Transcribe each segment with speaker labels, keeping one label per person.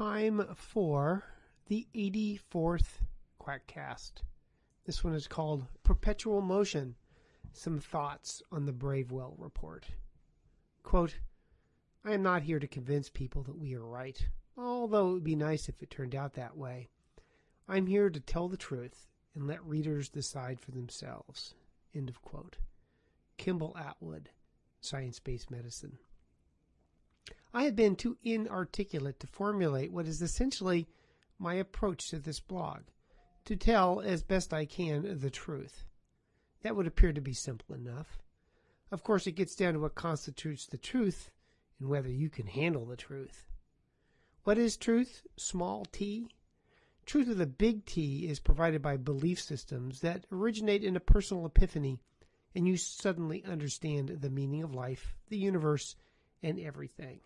Speaker 1: time for the 84th Quackcast. This one is called Perpetual Motion Some Thoughts on the Bravewell Report. Quote, I am not here to convince people that we are right, although it would be nice if it turned out that way. I'm here to tell the truth and let readers decide for themselves. End of quote. Kimball Atwood, Science Based Medicine. I have been too inarticulate to formulate what is essentially my approach to this blog to tell as best I can the truth. That would appear to be simple enough. Of course, it gets down to what constitutes the truth and whether you can handle the truth. What is truth? Small t? Truth with a big T is provided by belief systems that originate in a personal epiphany, and you suddenly understand the meaning of life, the universe, and everything.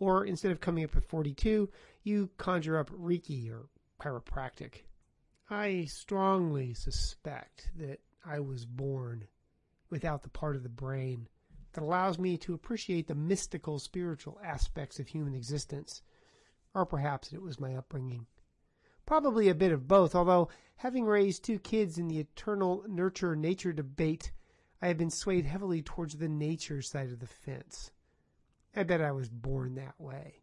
Speaker 1: Or instead of coming up with 42, you conjure up Reiki or chiropractic. I strongly suspect that I was born without the part of the brain that allows me to appreciate the mystical spiritual aspects of human existence. Or perhaps it was my upbringing. Probably a bit of both, although having raised two kids in the eternal nurture nature debate, I have been swayed heavily towards the nature side of the fence. I bet I was born that way.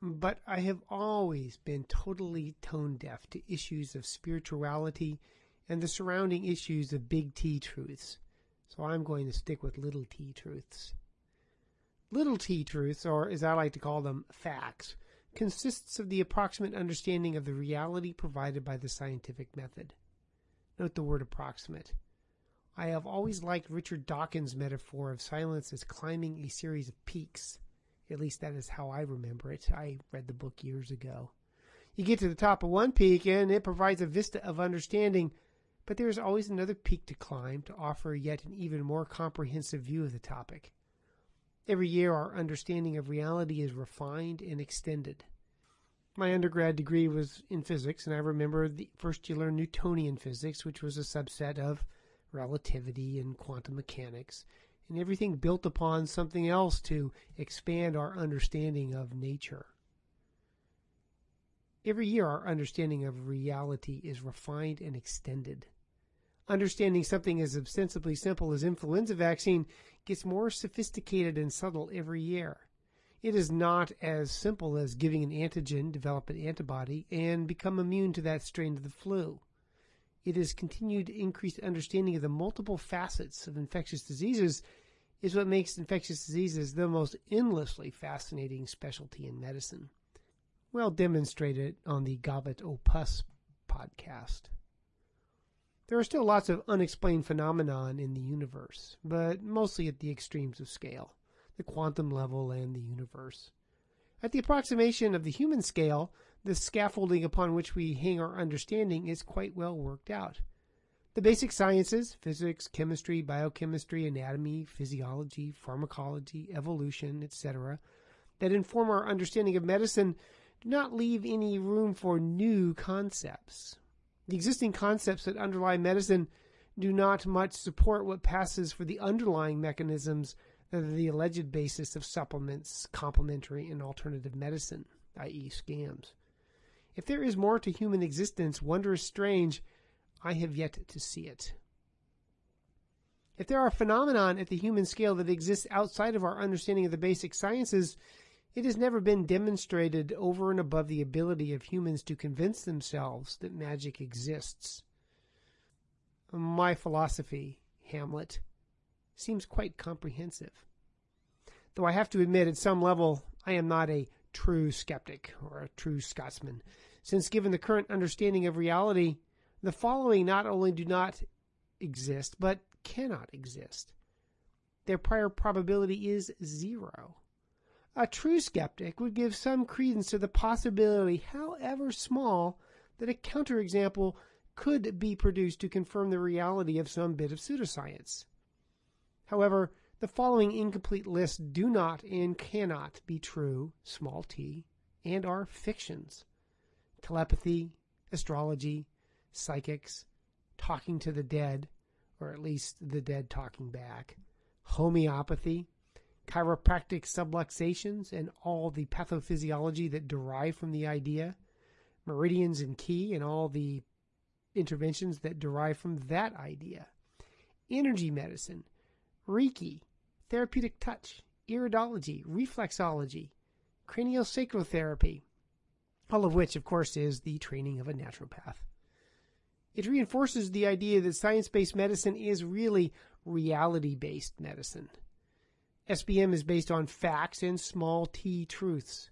Speaker 1: But I have always been totally tone deaf to issues of spirituality and the surrounding issues of big T truths. So I'm going to stick with little t truths. Little t truths, or as I like to call them, facts, consists of the approximate understanding of the reality provided by the scientific method. Note the word approximate. I have always liked Richard Dawkins' metaphor of silence as climbing a series of peaks. At least that is how I remember it. I read the book years ago. You get to the top of one peak and it provides a vista of understanding, but there is always another peak to climb to offer yet an even more comprehensive view of the topic. Every year our understanding of reality is refined and extended. My undergrad degree was in physics, and I remember the first you learn Newtonian physics, which was a subset of relativity and quantum mechanics, and everything built upon something else to expand our understanding of nature. Every year, our understanding of reality is refined and extended. Understanding something as ostensibly simple as influenza vaccine gets more sophisticated and subtle every year. It is not as simple as giving an antigen, develop an antibody, and become immune to that strain of the flu. It is continued increased understanding of the multiple facets of infectious diseases is what makes infectious diseases the most endlessly fascinating specialty in medicine. Well demonstrated on the Gobbet o' Pus podcast. There are still lots of unexplained phenomenon in the universe, but mostly at the extremes of scale, the quantum level and the universe. At the approximation of the human scale, the scaffolding upon which we hang our understanding is quite well worked out. The basic sciences, physics, chemistry, biochemistry, anatomy, physiology, pharmacology, evolution, etc., that inform our understanding of medicine do not leave any room for new concepts. The existing concepts that underlie medicine do not much support what passes for the underlying mechanisms that are the alleged basis of supplements, complementary, and alternative medicine, i.e., scams. If there is more to human existence, wondrous strange, I have yet to see it. If there are phenomena at the human scale that exist outside of our understanding of the basic sciences, it has never been demonstrated over and above the ability of humans to convince themselves that magic exists. My philosophy, Hamlet, seems quite comprehensive. Though I have to admit, at some level, I am not a true skeptic or a true Scotsman, since given the current understanding of reality, the following not only do not exist, but cannot exist. Their prior probability is zero. A true skeptic would give some credence to the possibility, however small, that a counterexample could be produced to confirm the reality of some bit of pseudoscience. However, the following incomplete lists do not and cannot be true, small t, and are fictions. Telepathy, astrology, psychics, talking to the dead, or at least the dead talking back, homeopathy, chiropractic subluxations and all the pathophysiology that derive from the idea, meridians and ki and all the interventions that derive from that idea, energy medicine, Reiki, therapeutic touch, iridology, reflexology, craniosacral therapy, all of which, of course, is the training of a naturopath. It reinforces the idea that science based medicine is really reality based medicine. SBM is based on facts and small t truths.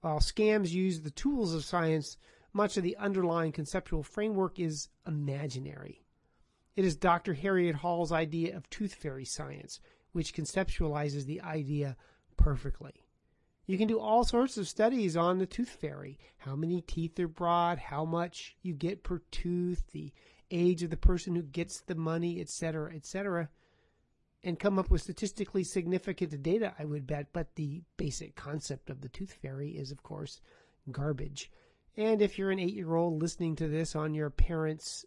Speaker 1: While scams use the tools of science, much of the underlying conceptual framework is imaginary. It is Dr. Harriet Hall's idea of tooth fairy science, which conceptualizes the idea perfectly. You can do all sorts of studies on the tooth fairy how many teeth are brought, how much you get per tooth, the age of the person who gets the money, etc., etc., and come up with statistically significant data, I would bet. But the basic concept of the tooth fairy is, of course, garbage. And if you're an eight year old listening to this on your parents'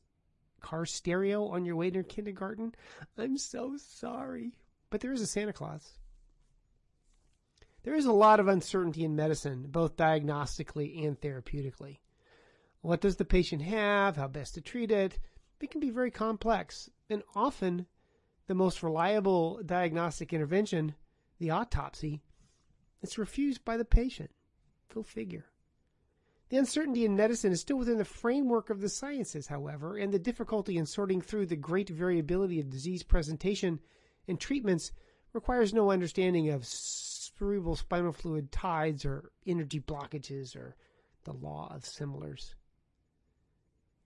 Speaker 1: car stereo on your way to kindergarten, I'm so sorry. But there is a Santa Claus. There is a lot of uncertainty in medicine, both diagnostically and therapeutically. What does the patient have? How best to treat it? It can be very complex, and often the most reliable diagnostic intervention, the autopsy, is refused by the patient. Go figure. The uncertainty in medicine is still within the framework of the sciences, however, and the difficulty in sorting through the great variability of disease presentation and treatments requires no understanding of cerebral spinal fluid tides or energy blockages or the law of similars.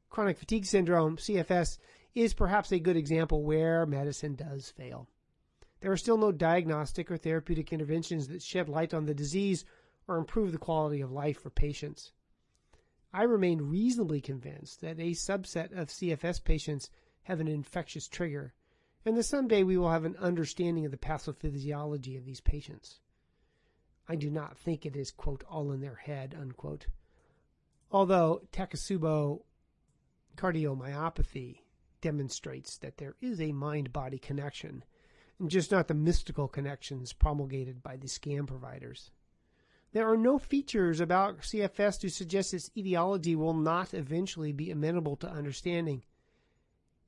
Speaker 1: Chronic fatigue syndrome, CFS, is perhaps a good example where medicine does fail. There are still no diagnostic or therapeutic interventions that shed light on the disease or improve the quality of life for patients. I remain reasonably convinced that a subset of CFS patients have an infectious trigger, and that someday we will have an understanding of the pathophysiology of these patients. I do not think it is, quote, all in their head, unquote. Although Takotsubo cardiomyopathy demonstrates that there is a mind body connection, and just not the mystical connections promulgated by the scam providers. There are no features about CFS to suggest its etiology will not eventually be amenable to understanding.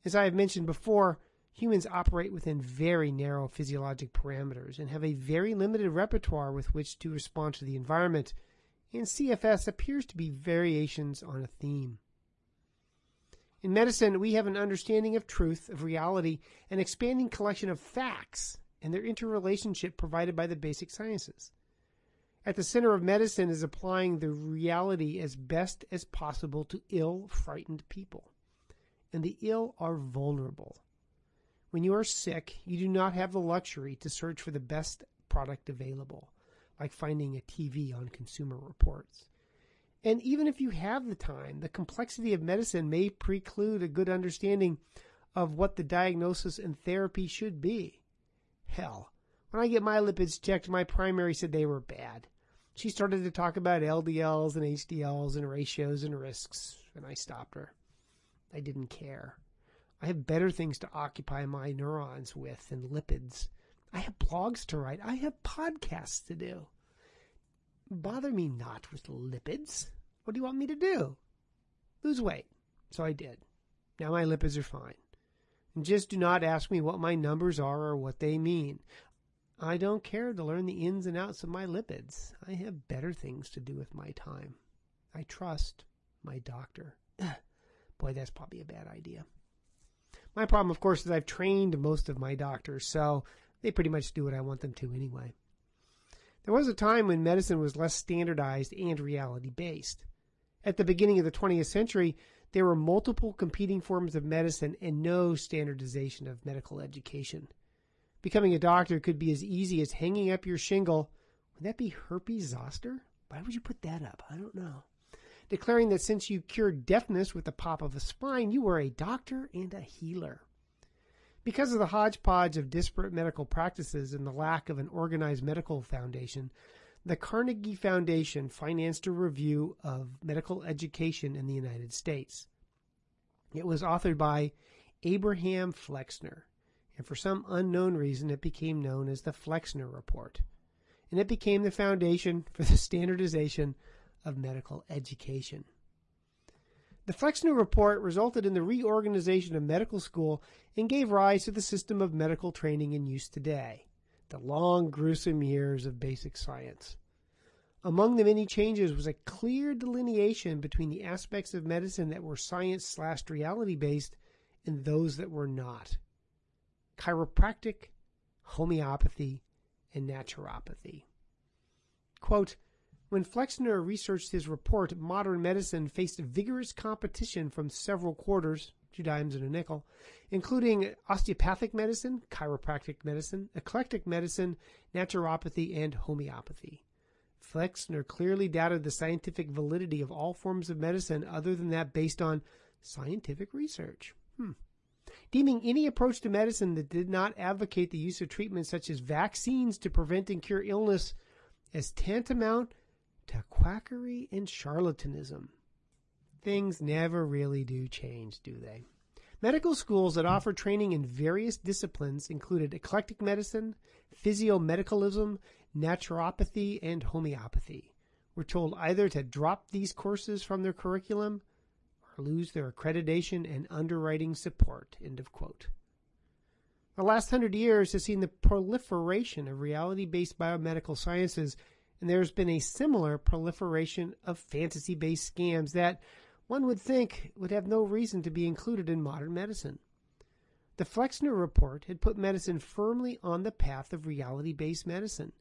Speaker 1: As I have mentioned before, Humans operate within very narrow physiologic parameters and have a very limited repertoire with which to respond to the environment, and CFS appears to be variations on a theme. In medicine, we have an understanding of truth, of reality, an expanding collection of facts and their interrelationship provided by the basic sciences. At the center of medicine is applying the reality as best as possible to ill, frightened people. And the ill are vulnerable. When you are sick, you do not have the luxury to search for the best product available, like finding a TV on Consumer Reports. And even if you have the time, the complexity of medicine may preclude a good understanding of what the diagnosis and therapy should be. Hell, when I get my lipids checked, my primary said they were bad. She started to talk about LDLs and HDLs and ratios and risks, and I stopped her. I didn't care. I have better things to occupy my neurons with than lipids. I have blogs to write. I have podcasts to do. Bother me not with lipids. What do you want me to do? Lose weight. So I did. Now my lipids are fine. And just do not ask me what my numbers are or what they mean. I don't care to learn the ins and outs of my lipids. I have better things to do with my time. I trust my doctor. Boy, that's probably a bad idea. My problem, of course, is I've trained most of my doctors, so they pretty much do what I want them to anyway. There was a time when medicine was less standardized and reality based. At the beginning of the 20th century, there were multiple competing forms of medicine and no standardization of medical education. Becoming a doctor could be as easy as hanging up your shingle. Would that be herpes zoster? Why would you put that up? I don't know declaring that since you cured deafness with the pop of a spine, you were a doctor and a healer. Because of the hodgepodge of disparate medical practices and the lack of an organized medical foundation, the Carnegie Foundation financed a review of medical education in the United States. It was authored by Abraham Flexner, and for some unknown reason it became known as the Flexner Report, and it became the foundation for the standardization of medical education. The Flexner Report resulted in the reorganization of medical school and gave rise to the system of medical training in use today, the long, gruesome years of basic science. Among the many changes was a clear delineation between the aspects of medicine that were science slash reality based and those that were not. Chiropractic, homeopathy, and naturopathy. Quote, when Flexner researched his report, modern medicine faced vigorous competition from several quarters, two dimes and a nickel, including osteopathic medicine, chiropractic medicine, eclectic medicine, naturopathy, and homeopathy. Flexner clearly doubted the scientific validity of all forms of medicine other than that based on scientific research. Hmm. Deeming any approach to medicine that did not advocate the use of treatments such as vaccines to prevent and cure illness as tantamount to quackery and charlatanism. Things never really do change, do they? Medical schools that offer training in various disciplines included eclectic medicine, physiomedicalism, naturopathy, and homeopathy. Were told either to drop these courses from their curriculum or lose their accreditation and underwriting support. End of quote. The last hundred years has seen the proliferation of reality based biomedical sciences and there's been a similar proliferation of fantasy based scams that one would think would have no reason to be included in modern medicine. The Flexner report had put medicine firmly on the path of reality based medicine,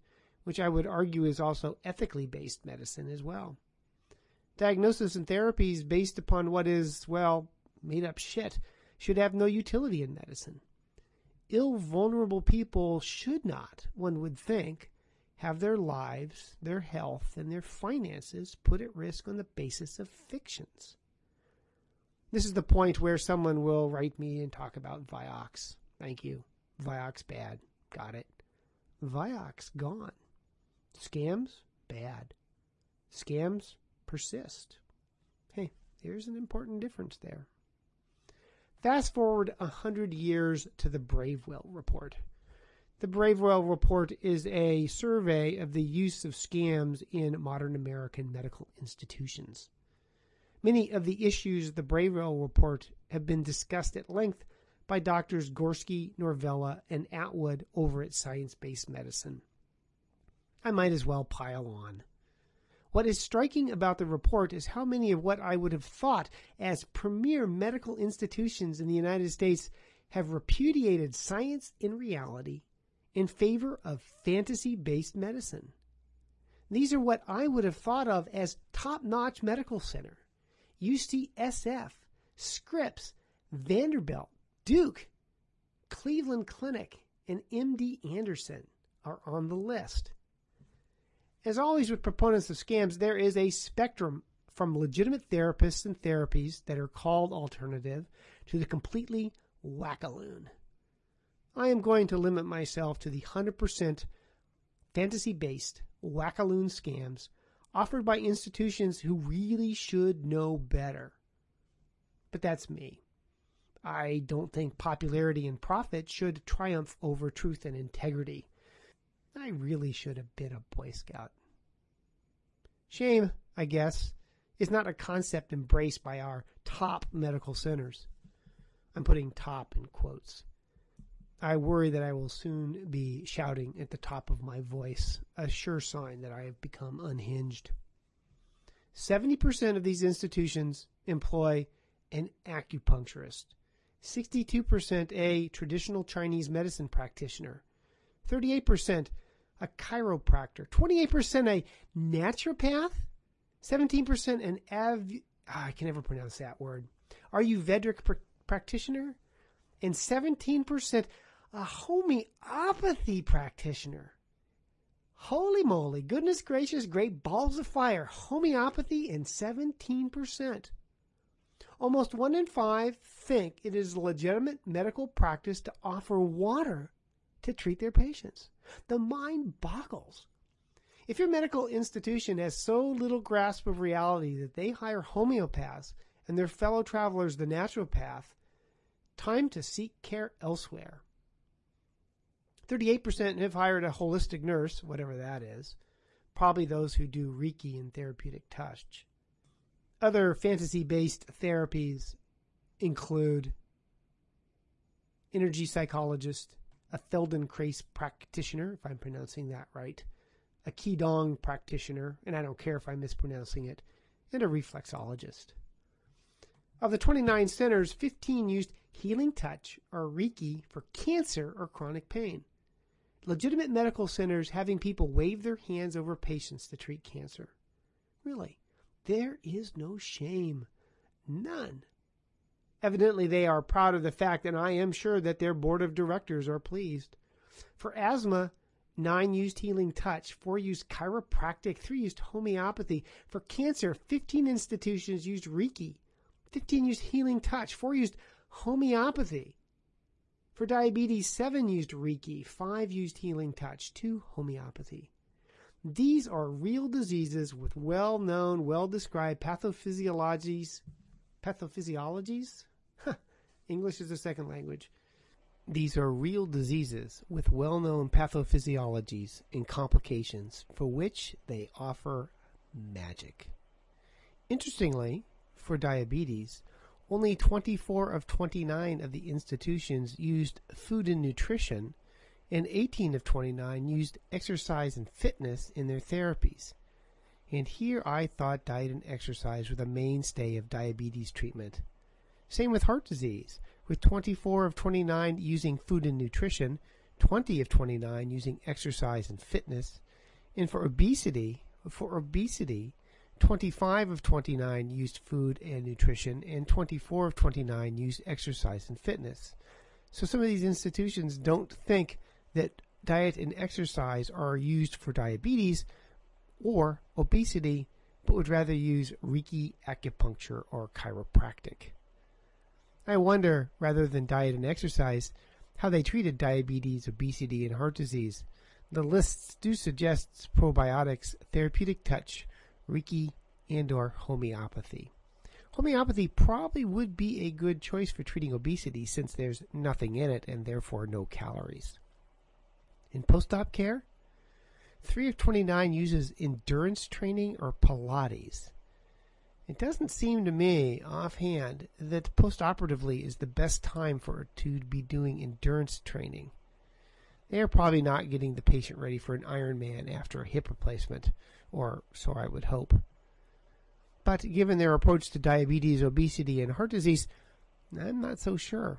Speaker 1: which I would argue is also ethically based medicine as well. Diagnosis and therapies based upon what is, well, made up shit should have no utility in medicine. Ill, vulnerable people should not, one would think, have their lives, their health, and their finances put at risk on the basis of fictions. This is the point where someone will write me and talk about Vioxx. Thank you. Vioxx bad. Got it. Vioxx gone. Scams bad. Scams persist. Hey, there's an important difference there. Fast forward a hundred years to the Bravewell report. The Bravewell Report is a survey of the use of scams in modern American medical institutions. Many of the issues of the Bravewell Report have been discussed at length by doctors Gorski, Novella, and Atwood over at Science Based Medicine. I might as well pile on. What is striking about the report is how many of what I would have thought as premier medical institutions in the United States have repudiated science in reality in favor of fantasy based medicine. These are what I would have thought of as top notch medical center. UCSF, Scripps, Vanderbilt, Duke, Cleveland Clinic, and MD Anderson are on the list. As always with proponents of scams, there is a spectrum from legitimate therapists and therapies that are called alternative to the completely wackaloon. I am going to limit myself to the 100% fantasy based wackaloon scams offered by institutions who really should know better. But that's me. I don't think popularity and profit should triumph over truth and integrity. I really should have been a Boy Scout. Shame, I guess, is not a concept embraced by our top medical centers. I'm putting top in quotes. I worry that I will soon be shouting at the top of my voice, a sure sign that I have become unhinged. 70% of these institutions employ an acupuncturist, 62% a traditional Chinese medicine practitioner, 38% a chiropractor, 28% a naturopath, 17% an av oh, I can never pronounce that word, Ayurvedic pr- practitioner, and 17% a homeopathy practitioner. Holy moly, goodness gracious, great balls of fire. Homeopathy in 17%. Almost one in five think it is a legitimate medical practice to offer water to treat their patients. The mind boggles. If your medical institution has so little grasp of reality that they hire homeopaths and their fellow travelers the naturopath, time to seek care elsewhere. 38% have hired a holistic nurse, whatever that is, probably those who do Reiki and therapeutic touch. Other fantasy based therapies include energy psychologist, a Feldenkrais practitioner, if I'm pronouncing that right, a Qigong practitioner, and I don't care if I'm mispronouncing it, and a reflexologist. Of the 29 centers, 15 used healing touch or Reiki for cancer or chronic pain. Legitimate medical centers having people wave their hands over patients to treat cancer. Really, there is no shame. None. Evidently, they are proud of the fact, and I am sure that their board of directors are pleased. For asthma, nine used healing touch, four used chiropractic, three used homeopathy. For cancer, 15 institutions used Reiki, 15 used healing touch, four used homeopathy. For diabetes, seven used Reiki, five used healing touch, two homeopathy. These are real diseases with well known, well described pathophysiologies pathophysiologies. English is a second language. These are real diseases with well known pathophysiologies and complications for which they offer magic. Interestingly, for diabetes, only 24 of 29 of the institutions used food and nutrition, and 18 of 29 used exercise and fitness in their therapies. And here I thought diet and exercise were the mainstay of diabetes treatment. Same with heart disease, with 24 of 29 using food and nutrition, 20 of 29 using exercise and fitness, and for obesity, for obesity, 25 of 29 used food and nutrition, and 24 of 29 used exercise and fitness. So some of these institutions don't think that diet and exercise are used for diabetes, or obesity, but would rather use Reiki acupuncture or chiropractic. I wonder, rather than diet and exercise, how they treated diabetes, obesity, and heart disease. The lists do suggest probiotics, therapeutic touch, Reiki, and or homeopathy. Homeopathy probably would be a good choice for treating obesity since there's nothing in it and therefore no calories. In post-op care, 3 of 29 uses endurance training or Pilates. It doesn't seem to me, offhand, that postoperatively is the best time for to be doing endurance training. They are probably not getting the patient ready for an Ironman after a hip replacement, or so I would hope. But given their approach to diabetes, obesity, and heart disease, I'm not so sure.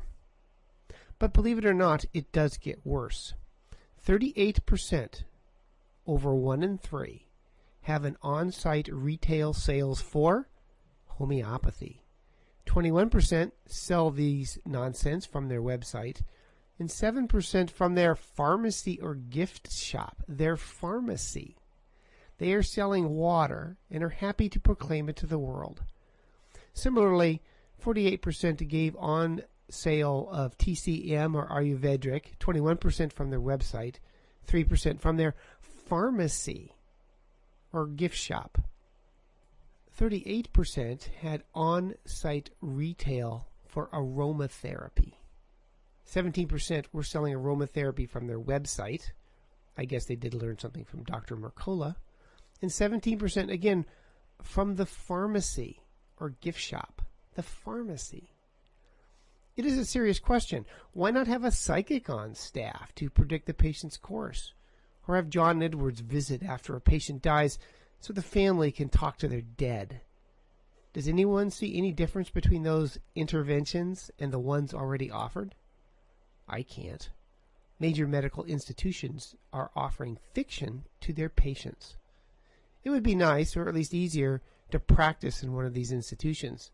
Speaker 1: But believe it or not, it does get worse. 38% over one in three have an on site retail sales for homeopathy. 21% sell these nonsense from their website, and 7% from their pharmacy or gift shop, their pharmacy. They are selling water and are happy to proclaim it to the world. Similarly, 48% gave on sale of TCM or Ayurvedic, 21% from their website, 3% from their pharmacy or gift shop. 38% had on site retail for aromatherapy. 17% were selling aromatherapy from their website. I guess they did learn something from Dr. Mercola. And 17% again from the pharmacy or gift shop. The pharmacy. It is a serious question. Why not have a psychic on staff to predict the patient's course? or have John Edwards visit after a patient dies so the family can talk to their dead. Does anyone see any difference between those interventions and the ones already offered? I can't. Major medical institutions are offering fiction to their patients. It would be nice, or at least easier, to practice in one of these institutions.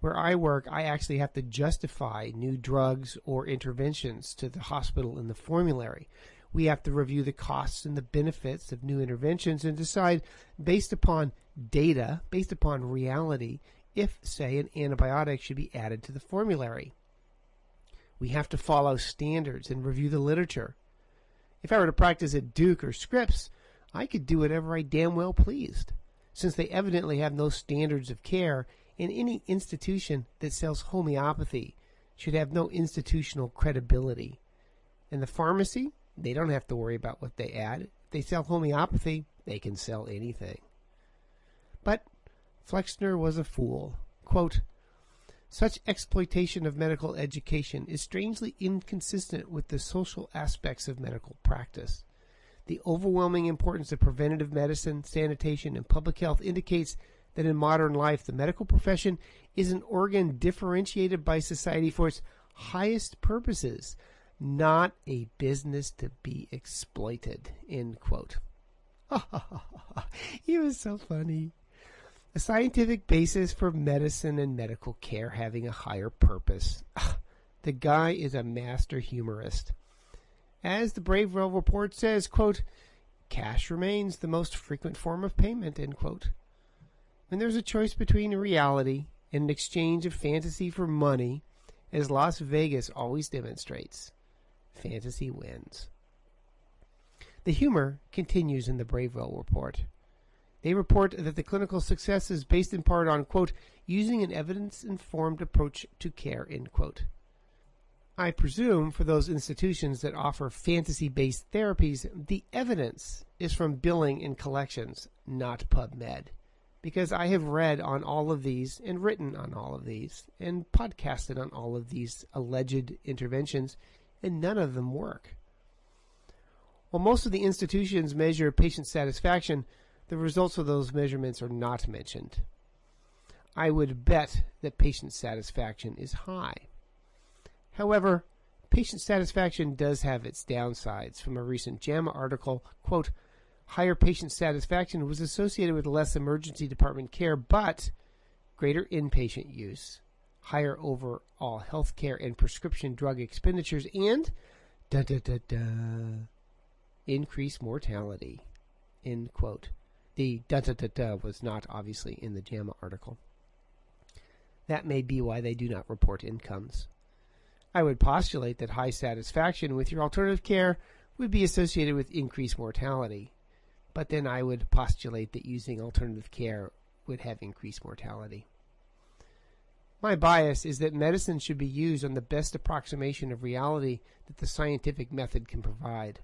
Speaker 1: Where I work, I actually have to justify new drugs or interventions to the hospital in the formulary, we have to review the costs and the benefits of new interventions and decide based upon data, based upon reality, if, say, an antibiotic should be added to the formulary. We have to follow standards and review the literature. If I were to practice at Duke or Scripps, I could do whatever I damn well pleased, since they evidently have no standards of care, and any institution that sells homeopathy should have no institutional credibility. And the pharmacy? They don't have to worry about what they add. If they sell homeopathy, they can sell anything. But Flexner was a fool. Quote, such exploitation of medical education is strangely inconsistent with the social aspects of medical practice. The overwhelming importance of preventative medicine, sanitation, and public health indicates that in modern life the medical profession is an organ differentiated by society for its highest purposes, not a business to be exploited. End quote. he was so funny a scientific basis for medicine and medical care having a higher purpose. the guy is a master humorist. As the Bravewell report says, quote, cash remains the most frequent form of payment, end quote. When there's a choice between reality and an exchange of fantasy for money, as Las Vegas always demonstrates, fantasy wins. The humor continues in the Bravewell report. They report that the clinical success is based in part on, quote, using an evidence informed approach to care, end quote. I presume for those institutions that offer fantasy based therapies, the evidence is from billing and collections, not PubMed. Because I have read on all of these and written on all of these and podcasted on all of these alleged interventions, and none of them work. While most of the institutions measure patient satisfaction, the results of those measurements are not mentioned. I would bet that patient satisfaction is high. However, patient satisfaction does have its downsides. From a recent JAMA article, quote, higher patient satisfaction was associated with less emergency department care, but greater inpatient use, higher overall health care and prescription drug expenditures, and da da da da increased mortality. End quote. The da da da da was not obviously in the JAMA article. That may be why they do not report incomes. I would postulate that high satisfaction with your alternative care would be associated with increased mortality, but then I would postulate that using alternative care would have increased mortality. My bias is that medicine should be used on the best approximation of reality that the scientific method can provide.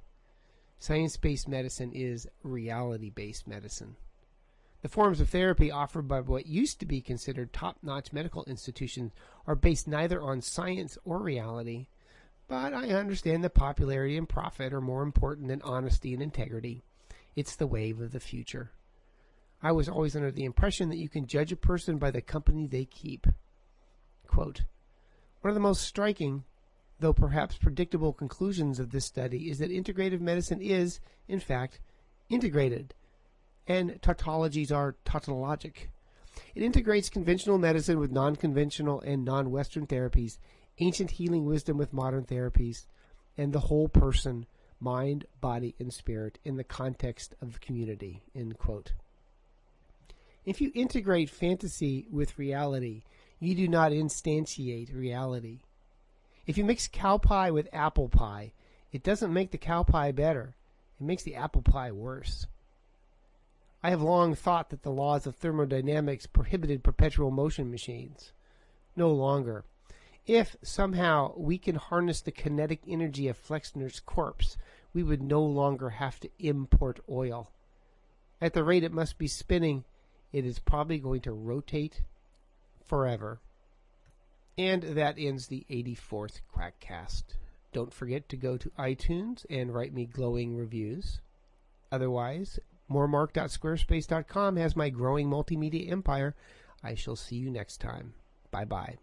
Speaker 1: Science based medicine is reality based medicine. The forms of therapy offered by what used to be considered top notch medical institutions are based neither on science or reality, but I understand that popularity and profit are more important than honesty and integrity. It's the wave of the future. I was always under the impression that you can judge a person by the company they keep. Quote, One of the most striking though perhaps predictable conclusions of this study is that integrative medicine is, in fact, integrated, and tautologies are tautologic. It integrates conventional medicine with non conventional and non Western therapies, ancient healing wisdom with modern therapies, and the whole person, mind, body, and spirit in the context of the community. End quote. If you integrate fantasy with reality, you do not instantiate reality. If you mix cow pie with apple pie, it doesn't make the cow pie better. It makes the apple pie worse. I have long thought that the laws of thermodynamics prohibited perpetual motion machines. No longer. If somehow we can harness the kinetic energy of Flexner's corpse, we would no longer have to import oil. At the rate it must be spinning, it is probably going to rotate forever. And that ends the 84th Quackcast. Don't forget to go to iTunes and write me glowing reviews. Otherwise, moremark.squarespace.com has my growing multimedia empire. I shall see you next time. Bye bye.